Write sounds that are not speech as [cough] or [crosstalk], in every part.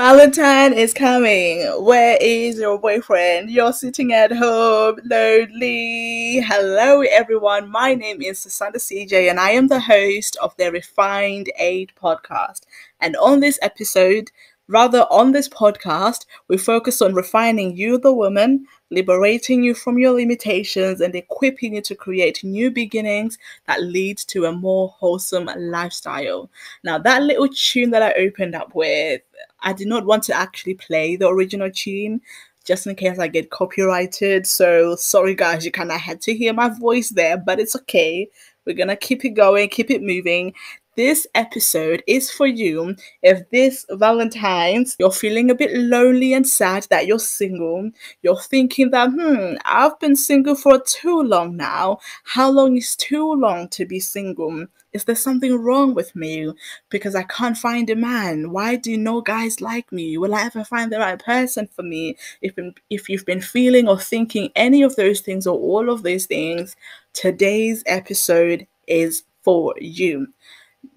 Valentine is coming. Where is your boyfriend? You're sitting at home lonely. Hello, everyone. My name is Sisanda CJ, and I am the host of the Refined Eight podcast. And on this episode, rather on this podcast, we focus on refining you, the woman, liberating you from your limitations, and equipping you to create new beginnings that lead to a more wholesome lifestyle. Now, that little tune that I opened up with I did not want to actually play the original tune just in case I get copyrighted. So sorry guys, you kind of had to hear my voice there, but it's okay. We're gonna keep it going, keep it moving. This episode is for you if this Valentine's you're feeling a bit lonely and sad that you're single. You're thinking that, hmm, I've been single for too long now. How long is too long to be single? Is there something wrong with me because I can't find a man? Why do no guys like me? Will I ever find the right person for me? If if you've been feeling or thinking any of those things or all of those things, today's episode is for you.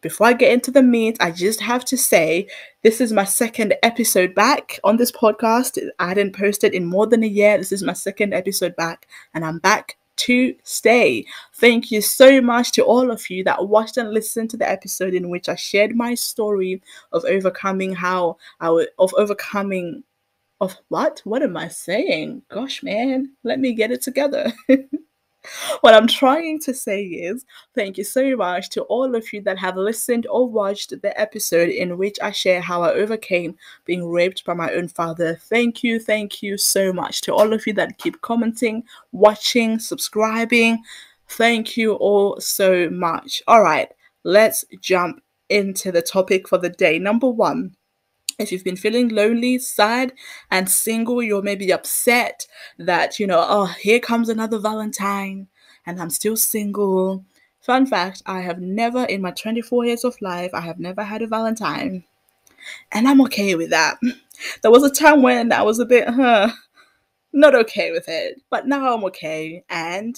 Before I get into the meat, I just have to say this is my second episode back on this podcast. I hadn't posted in more than a year. This is my second episode back, and I'm back to stay. Thank you so much to all of you that watched and listened to the episode in which I shared my story of overcoming how I of overcoming of what? What am I saying? Gosh, man, let me get it together. [laughs] [laughs] what I'm trying to say is thank you so much to all of you that have listened or watched the episode in which I share how I overcame being raped by my own father. Thank you, thank you so much to all of you that keep commenting, watching, subscribing. Thank you all so much. All right, let's jump into the topic for the day. Number one if you've been feeling lonely, sad, and single, you're maybe upset that, you know, oh, here comes another Valentine and I'm still single. Fun fact I have never, in my 24 years of life, I have never had a Valentine. And I'm okay with that. There was a time when I was a bit, huh, not okay with it. But now I'm okay. And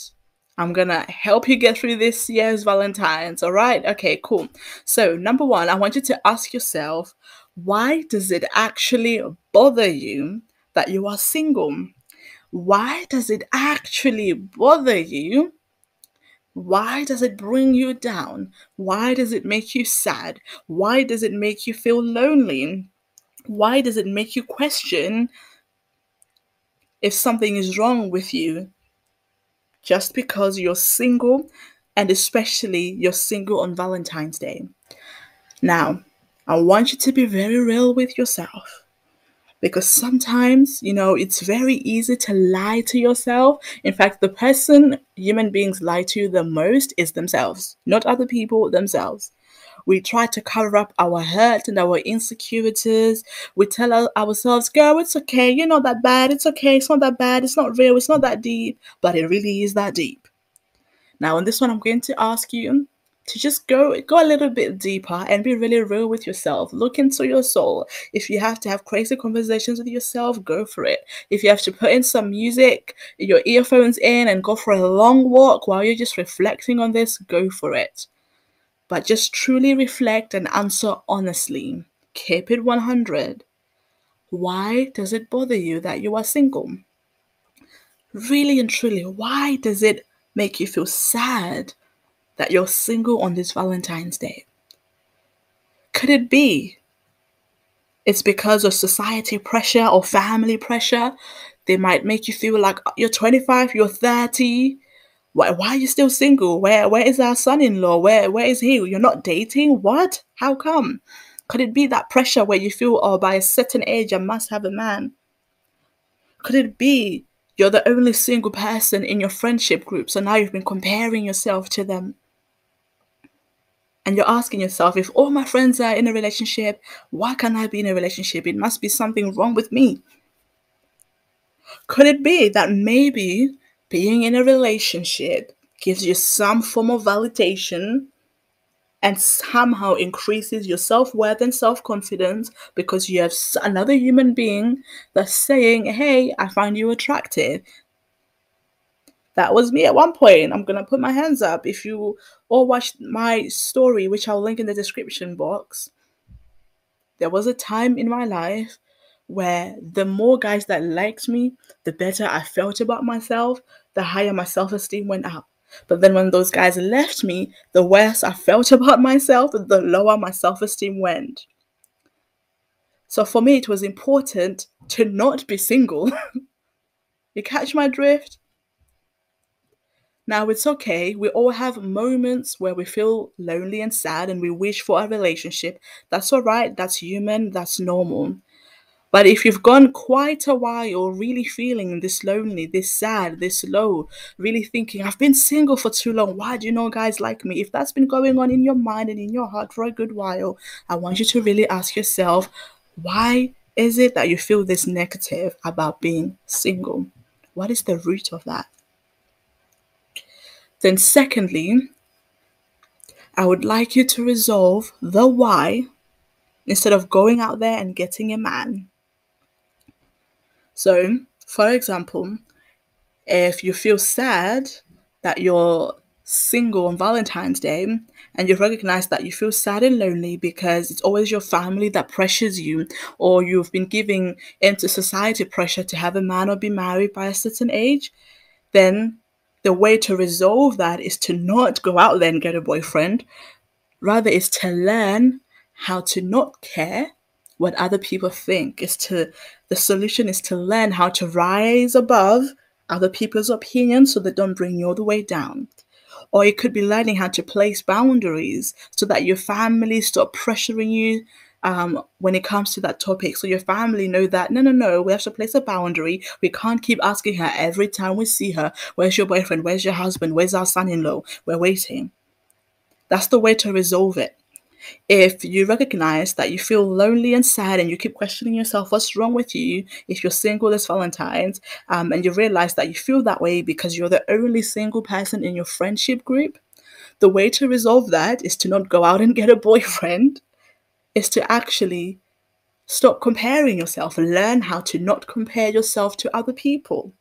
I'm gonna help you get through this year's Valentine's. All right? Okay, cool. So, number one, I want you to ask yourself why does it actually bother you that you are single? Why does it actually bother you? Why does it bring you down? Why does it make you sad? Why does it make you feel lonely? Why does it make you question if something is wrong with you just because you're single and especially you're single on Valentine's Day? Now, I want you to be very real with yourself. Because sometimes, you know, it's very easy to lie to yourself. In fact, the person human beings lie to the most is themselves, not other people, themselves. We try to cover up our hurt and our insecurities. We tell ourselves, girl, it's okay. You're not that bad. It's okay. It's not that bad. It's not real. It's not that deep. But it really is that deep. Now, on this one, I'm going to ask you to just go go a little bit deeper and be really real with yourself. Look into your soul. If you have to have crazy conversations with yourself go for it. If you have to put in some music your earphones in and go for a long walk while you're just reflecting on this go for it. But just truly reflect and answer honestly. Keep it 100 why does it bother you that you are single? Really and truly why does it make you feel sad that you're single on this Valentine's Day? Could it be it's because of society pressure or family pressure? They might make you feel like you're 25, you're 30. Why, why are you still single? Where where is our son-in-law? Where where is he? You're not dating? What? How come? Could it be that pressure where you feel, oh, by a certain age I must have a man? Could it be you're the only single person in your friendship group, so now you've been comparing yourself to them? And you're asking yourself, if all my friends are in a relationship, why can't I be in a relationship? It must be something wrong with me. Could it be that maybe being in a relationship gives you some form of validation and somehow increases your self worth and self confidence because you have another human being that's saying, Hey, I find you attractive. That was me at one point. I'm to put my hands up. If you all watched my story, which I'll link in the description box, there was a time in my life where the more guys that liked me, the better I felt about myself, the higher my self esteem went up. But then when those guys left me, the worse I felt [laughs] about myself, the lower my self esteem went. So for me, it was important to not be single. [laughs] you catch my drift? Now, it's okay. We all have moments where we feel lonely and sad and we wish for a relationship. That's all right. That's human. That's normal. But if you've gone quite a while really feeling this lonely, this sad, this low, really thinking, I've been single for too long, why do you know guys like me? If that's been going on in your mind and in your heart for a good while, I want you to really ask yourself, why is it that you feel this negative about being single? What is the root of that? Then, secondly, I would like you to resolve the why instead of going out there and getting a man. So, for example, if you feel sad that you're single on Valentine's Day and you recognize that you feel sad and lonely because it's always your family that pressures you, or you've been giving into society pressure to have a man or be married by a certain age, then the way to resolve that is to not go out there and get a boyfriend. Rather, is to learn how to not care what other people think is to the solution is to learn how to rise above other people's opinions so they don't bring you all the way down or it could be learning how to place boundaries so that your family stop pressuring you um, when it comes to that topic. So your family know that no no no we have to place a boundary. We can't keep asking her every time we see her where's your boyfriend? Where's your husband? Where's our son-in-law? We're waiting. That's the way to resolve it. If you recognize that you feel lonely and sad and you keep questioning yourself what's wrong with you? If you're single this valentine's um, and you realize that you feel that way because you're the only single person in your friendship group the way to resolve that is to not go out and get a [laughs] boyfriend is to actually stop comparing yourself and learn how to not compare yourself to other people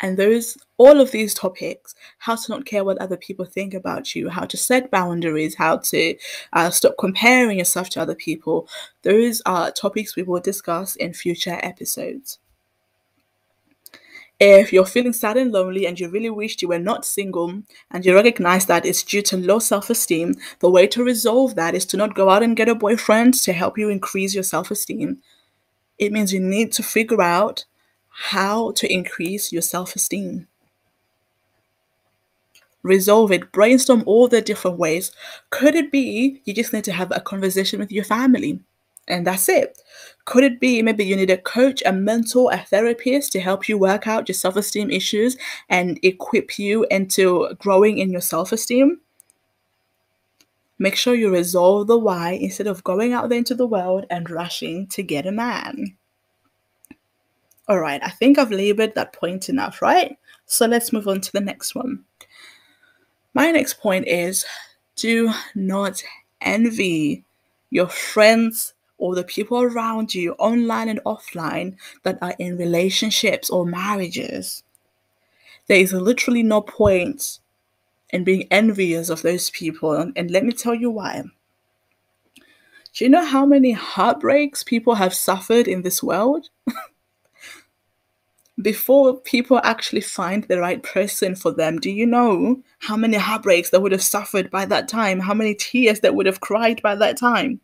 and those, all of these topics, how to not care what other people think about you, how to set boundaries, how to uh, stop comparing yourself to other people, those are topics we will discuss in future episodes. If you're feeling sad and lonely and you really wished you were not single and you recognize that it's due to low self esteem, the way to resolve that is to not go out and get a boyfriend to help you increase your self esteem. It means you need to figure out how to increase your self esteem. Resolve it, brainstorm all the different ways. Could it be you just need to have a conversation with your family? And that's it. Could it be maybe you need a coach, a mentor, a therapist to help you work out your self esteem issues and equip you into growing in your self esteem? Make sure you resolve the why instead of going out there into the world and rushing to get a man. All right, I think I've labored that point enough, right? So let's move on to the next one. My next point is do not envy your friends or the people around you, online and offline, that are in relationships or marriages. There is literally no point in being envious of those people. And let me tell you why. Do you know how many heartbreaks people have suffered in this world? [laughs] before people actually find the right person for them, do you know how many heartbreaks they would have suffered by that time? How many tears they would have cried by that time?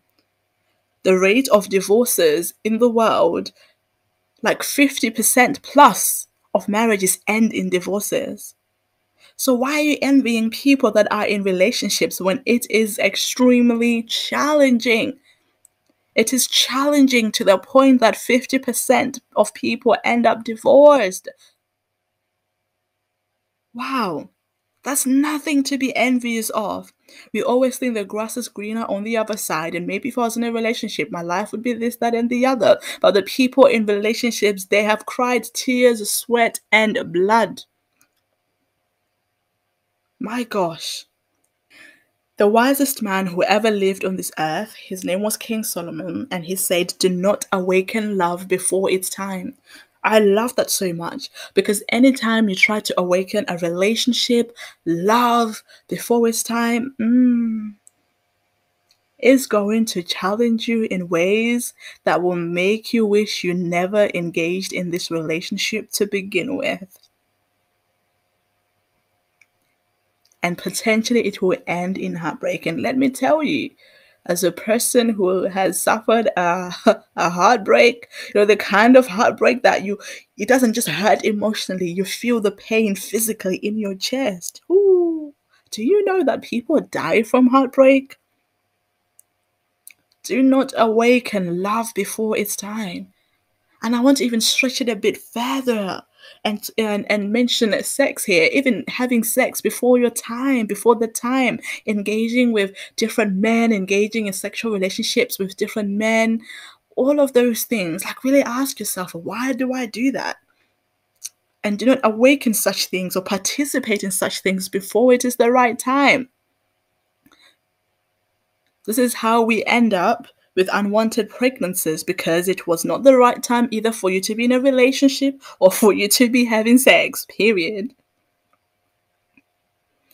The rate of divorces in the world, like 50% plus of marriages end in divorces. So, why are you envying people that are in relationships when it is extremely challenging? It is challenging to the point that 50% of people end up divorced. Wow, that's nothing to be envious of. We always think the grass is greener on the other side, and maybe if I was in a relationship, my life would be this, that, and the other. But the people in relationships, they have cried tears, sweat, and blood. My gosh. The wisest man who ever lived on this earth, his name was King Solomon, and he said, Do not awaken love before its time. I love that so much because anytime you try to awaken a relationship, love before its time, mm, is going to challenge you in ways that will make you wish you never engaged in this relationship to begin with. And potentially it will end in heartbreak. And let me tell you, as a person who has suffered a, [laughs] a heartbreak, you know, the kind of heartbreak that you, it doesn't just hurt emotionally, you feel the pain physically in your chest. Ooh. Do you know that people die from heartbreak? Do not awaken love before its time. And I want to even stretch it a bit further and and, and mention sex here even having sex before your time before the time engaging with different men engaging in sexual relationships with different men all of those things. Like really ask yourself why do i do that? And do not awaken such things or participate in such things before it is the right time. This is how we end up with unwanted pregnancies because it was not the right time either for you to be in a relationship or for you to be having sex, period.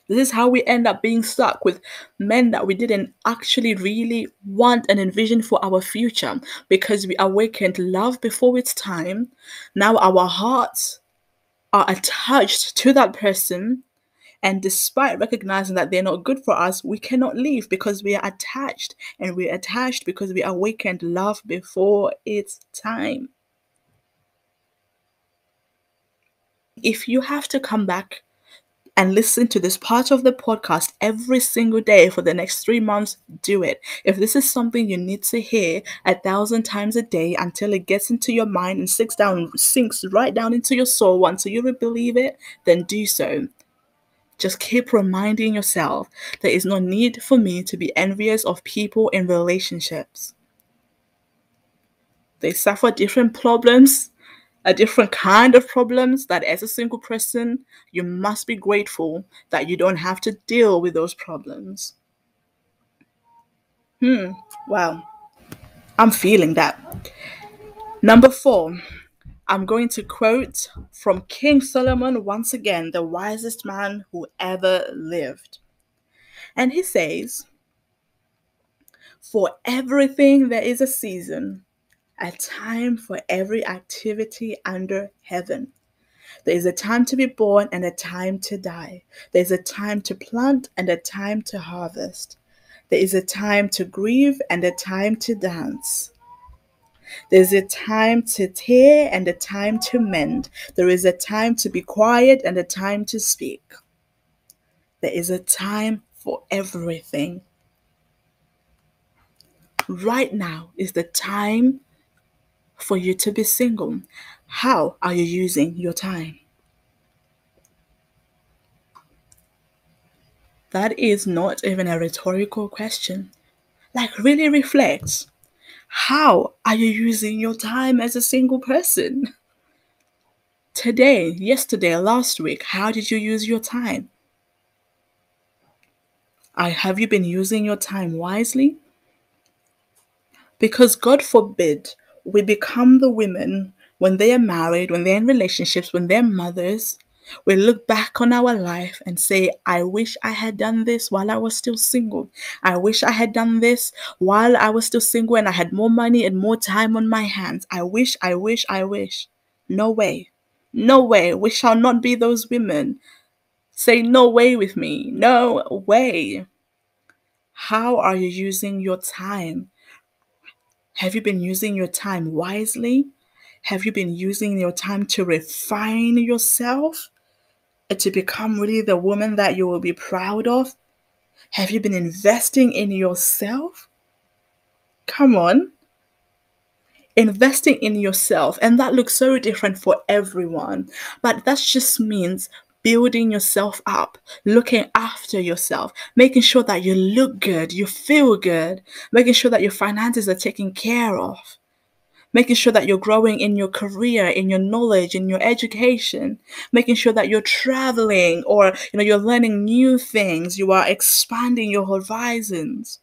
This is how we end up being stuck with men that we didn't actually really want and envision for our future because we awakened love before its time. Now our hearts are attached to that person and despite recognizing that they're not good for us, we cannot leave because we are attached. And we're attached because we awakened love before its time. If you have to come back and listen to this part of the podcast every single day for the next three months, do it. If this is something you need to hear a thousand times a day until it gets into your mind and sinks down, sinks right down into your soul until you believe it, then do so. Just keep reminding yourself there is no need for me to be envious of people in relationships. They suffer different problems, a different kind of problems that as a single person, you must be grateful that you don't have to deal with those problems. Hmm, wow. I'm feeling that. Number four, I'm going to quote from King Solomon once again, the wisest man who ever lived. And he says, For everything there is a season, a time for every activity under heaven. There is a time to be born and a time to die. There is a time to plant and a time to harvest. There is a time to grieve and a time to dance. There's a time to tear and a time to mend. There is a time to be quiet and a time to speak. There is a time for everything. Right now is the time for you to be single. How are you using your time? That is not even a rhetorical question. Like, really reflect. How are you using your time as a single person? Today, yesterday, last week, how did you use your time? I, have you been using your time wisely? Because God forbid we become the women when they are married, when they're in relationships, when they're mothers, we look back on our life and say, I wish I had done this while I was still single. I wish I had done this while I was still single and I had more money and more time on my hands. I wish, I wish, I wish. No way. No way. We shall not be those women. Say no way with me. No way. How are you using your time? Have you been using your time wisely? Have you been using your time to refine yourself? To become really the woman that you will be proud of? Have you been investing in yourself? Come on. Investing in yourself. And that looks so different for everyone. But that just means building yourself up, looking after yourself, making sure that you look good, you feel good, making sure that your finances are taken care of making sure that you're growing in your career, in your knowledge, in your education, making sure that you're traveling or you know you're learning new things, you are expanding your horizons.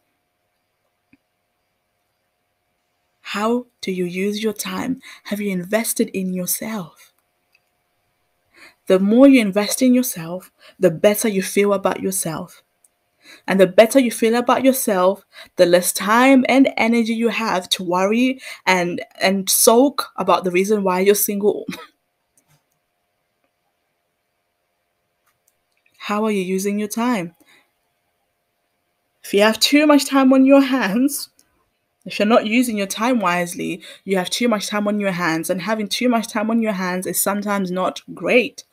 How do you use your time? Have you invested in yourself? The more you invest in yourself, the better you feel about yourself. And the better you feel about yourself, the less time and energy you have to worry and and sulk about the reason why you're single. [laughs] How are you using your time? If you have too much time on your hands, if you're not using your time wisely, you have too much time on your hands, and having too much time on your hands is sometimes not great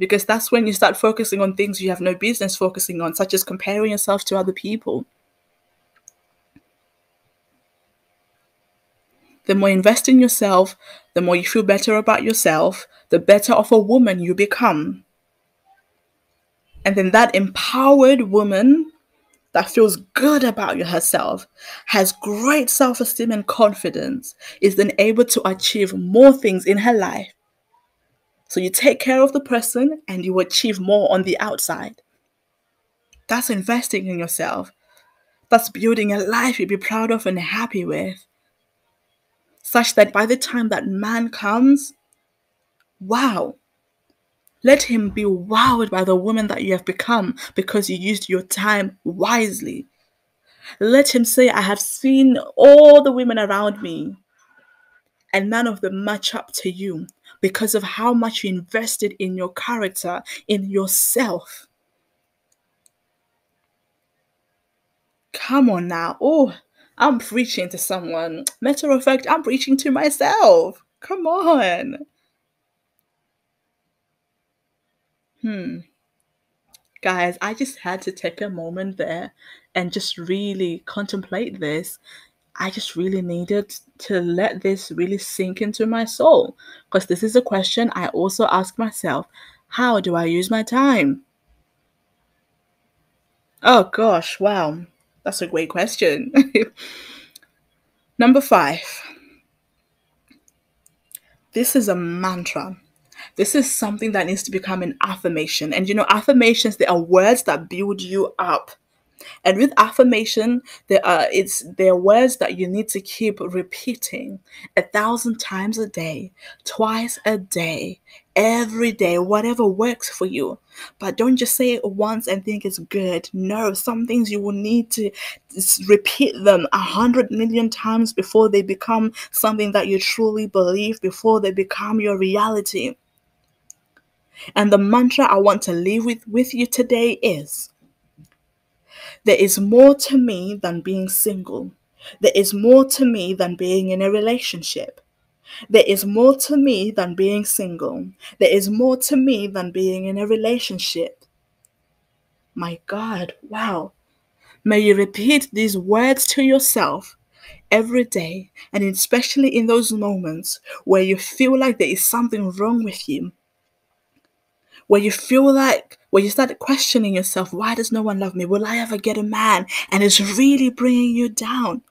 because that's when you start focusing on things you have no business focusing on, such as comparing yourself to other people. The more you invest in yourself, the more you feel better about yourself, the better of a woman you become. And then that empowered woman that feels good about herself, has great self esteem and confidence, is then able to achieve more things in her life so you take care of the person and you achieve more on the outside. That's investing in yourself. That's building a life you'll be proud of and happy with. Such that by the time that man comes, wow, let him be wowed by the woman that you have become because you used your time wisely. Let him say, I have seen all the women around me, and none of them match up to you because of how much you invested in your character, in yourself. Come on now. Oh, I'm preaching to someone. Matter of fact, I'm preaching to myself. Come on. Hmm. Guys, I just had to take a moment there and just really contemplate this I just really needed to let this really sink into my soul because this is a question I also ask myself how do I use my time? Oh gosh, wow, that's a great question. [laughs] Number five. This is a mantra. This is something that needs to become an affirmation. And you know, affirmations, they are words that build you up. And with affirmation, there are it's there are words that you need to keep repeating a thousand times a day, twice a day, every day, whatever works for you. But don't just say it once and think it's good. No, some things you will need to repeat them a hundred million times before they become something that you truly believe, before they become your reality. And the mantra I want to leave with, with you today is there is more to me than being single. There is more to me than being in a relationship. There is more to me than being single. There is more to me than being in a relationship. My God, wow. May you repeat these words to yourself every day, and especially in those moments where you feel like there is something wrong with you, where you feel like where you start questioning yourself why does no one love me? Will i ever get a man? And it's really bringing you down.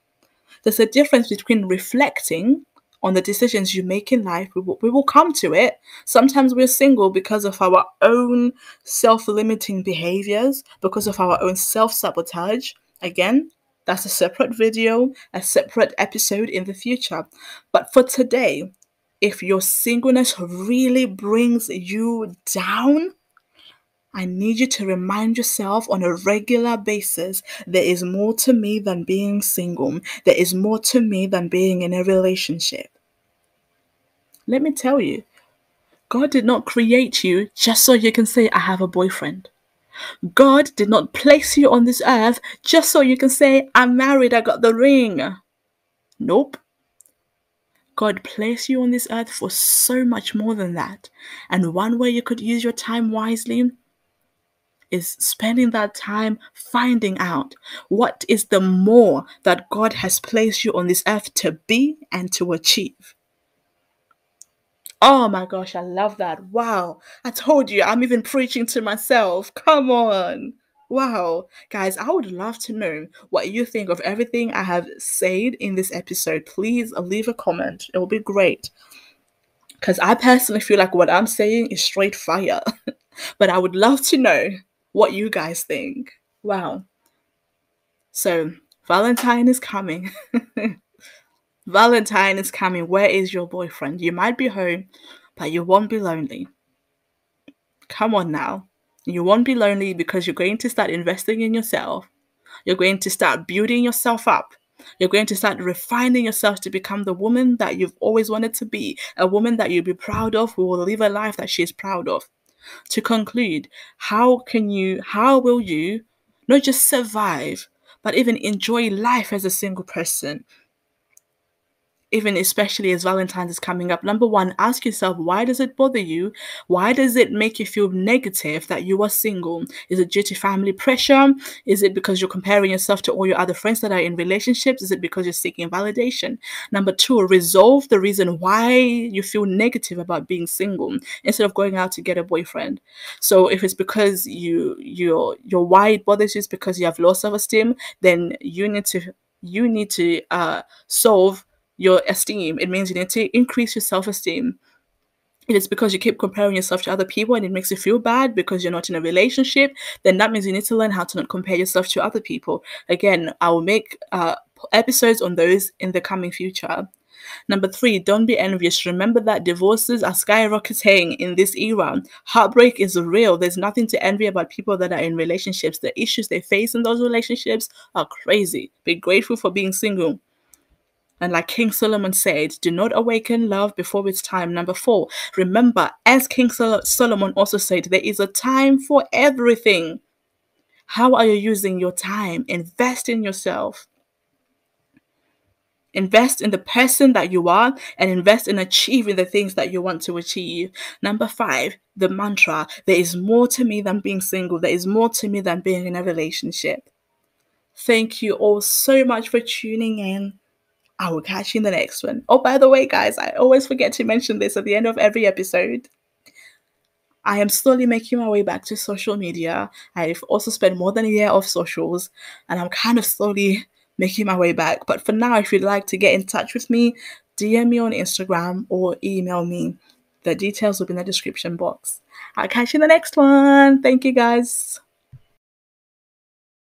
There's a difference between reflecting on the decisions you make in life we will, we will come to it. Sometimes we're single because of our own self-limiting behaviors because of our own self-sabotage. Again that's a separate video a separate episode in the future. But for today if your singleness really brings you down, I need you to remind yourself on a regular basis there is more to me than being single. There is more to me than being in a relationship. Let me tell you, God did not create you just so you can say, I have a boyfriend. God did not place you on this earth just so you can say, I'm married, I got the ring. Nope. God placed you on this earth for so much more than that. And one way you could use your time wisely is spending that time finding out what is the more that God has placed you on this earth to be and to achieve. Oh my gosh, I love that. Wow. I told you, I'm even preaching to myself. Come on. Wow, guys, I would love to know what you think of everything I have said in this episode. Please leave a comment, it will be great. Because I personally feel like what I'm saying is straight fire, [laughs] but I would love to know what you guys think. Wow. So, Valentine is coming. [laughs] Valentine is coming. Where is your boyfriend? You might be home, but you won't be lonely. Come on now. You won't be lonely because you're going to start investing in yourself. You're going to start building yourself up. You're going to start refining yourself to become the woman that you've always wanted to be, a woman that you'll be proud of, who will live a life that she is proud of. To conclude, how can you, how will you not just survive, but even enjoy life as a single person? Even especially as Valentine's is coming up, number one, ask yourself why does it bother you? Why does it make you feel negative that you are single? Is it due to family pressure? Is it because you're comparing yourself to all your other friends that are in relationships? Is it because you're seeking validation? Number two, resolve the reason why you feel negative about being single instead of going out to get a boyfriend. So if it's because you your your why it bothers you is because you have low self-esteem, then you need to you need to uh, solve your esteem. It means you need to increase your self esteem. It is because you keep comparing yourself to other people and it makes you feel bad because you're not in a relationship, then that means you need to learn how to not compare yourself to other people. Again, I will make uh, episodes on those in the coming future. Number three, don't be envious. Remember that divorces are skyrocketing in this era. Heartbreak is real. There's nothing to envy about people that are in relationships. The issues they face in those relationships are crazy. Be grateful for being single. And like King Solomon said, do not awaken love before its time. Number four, remember, as King Sol- Solomon also said, there is a time for everything. How are you using your time? Invest in yourself. Invest in the person that you are and invest in achieving the things that you want to achieve. Number five, the mantra there is more to me than being single, there is more to me than being in a relationship. Thank you all so much for tuning in. I will catch you in the next one. Oh, by the way, guys, I always forget to mention this at the end of every episode. I am slowly making my way back to social media. I've also spent more than a year off socials, and I'm kind of slowly making my way back. But for now, if you'd like to get in touch with me, DM me on Instagram or email me. The details will be in the description box. I'll catch you in the next one. Thank you, guys.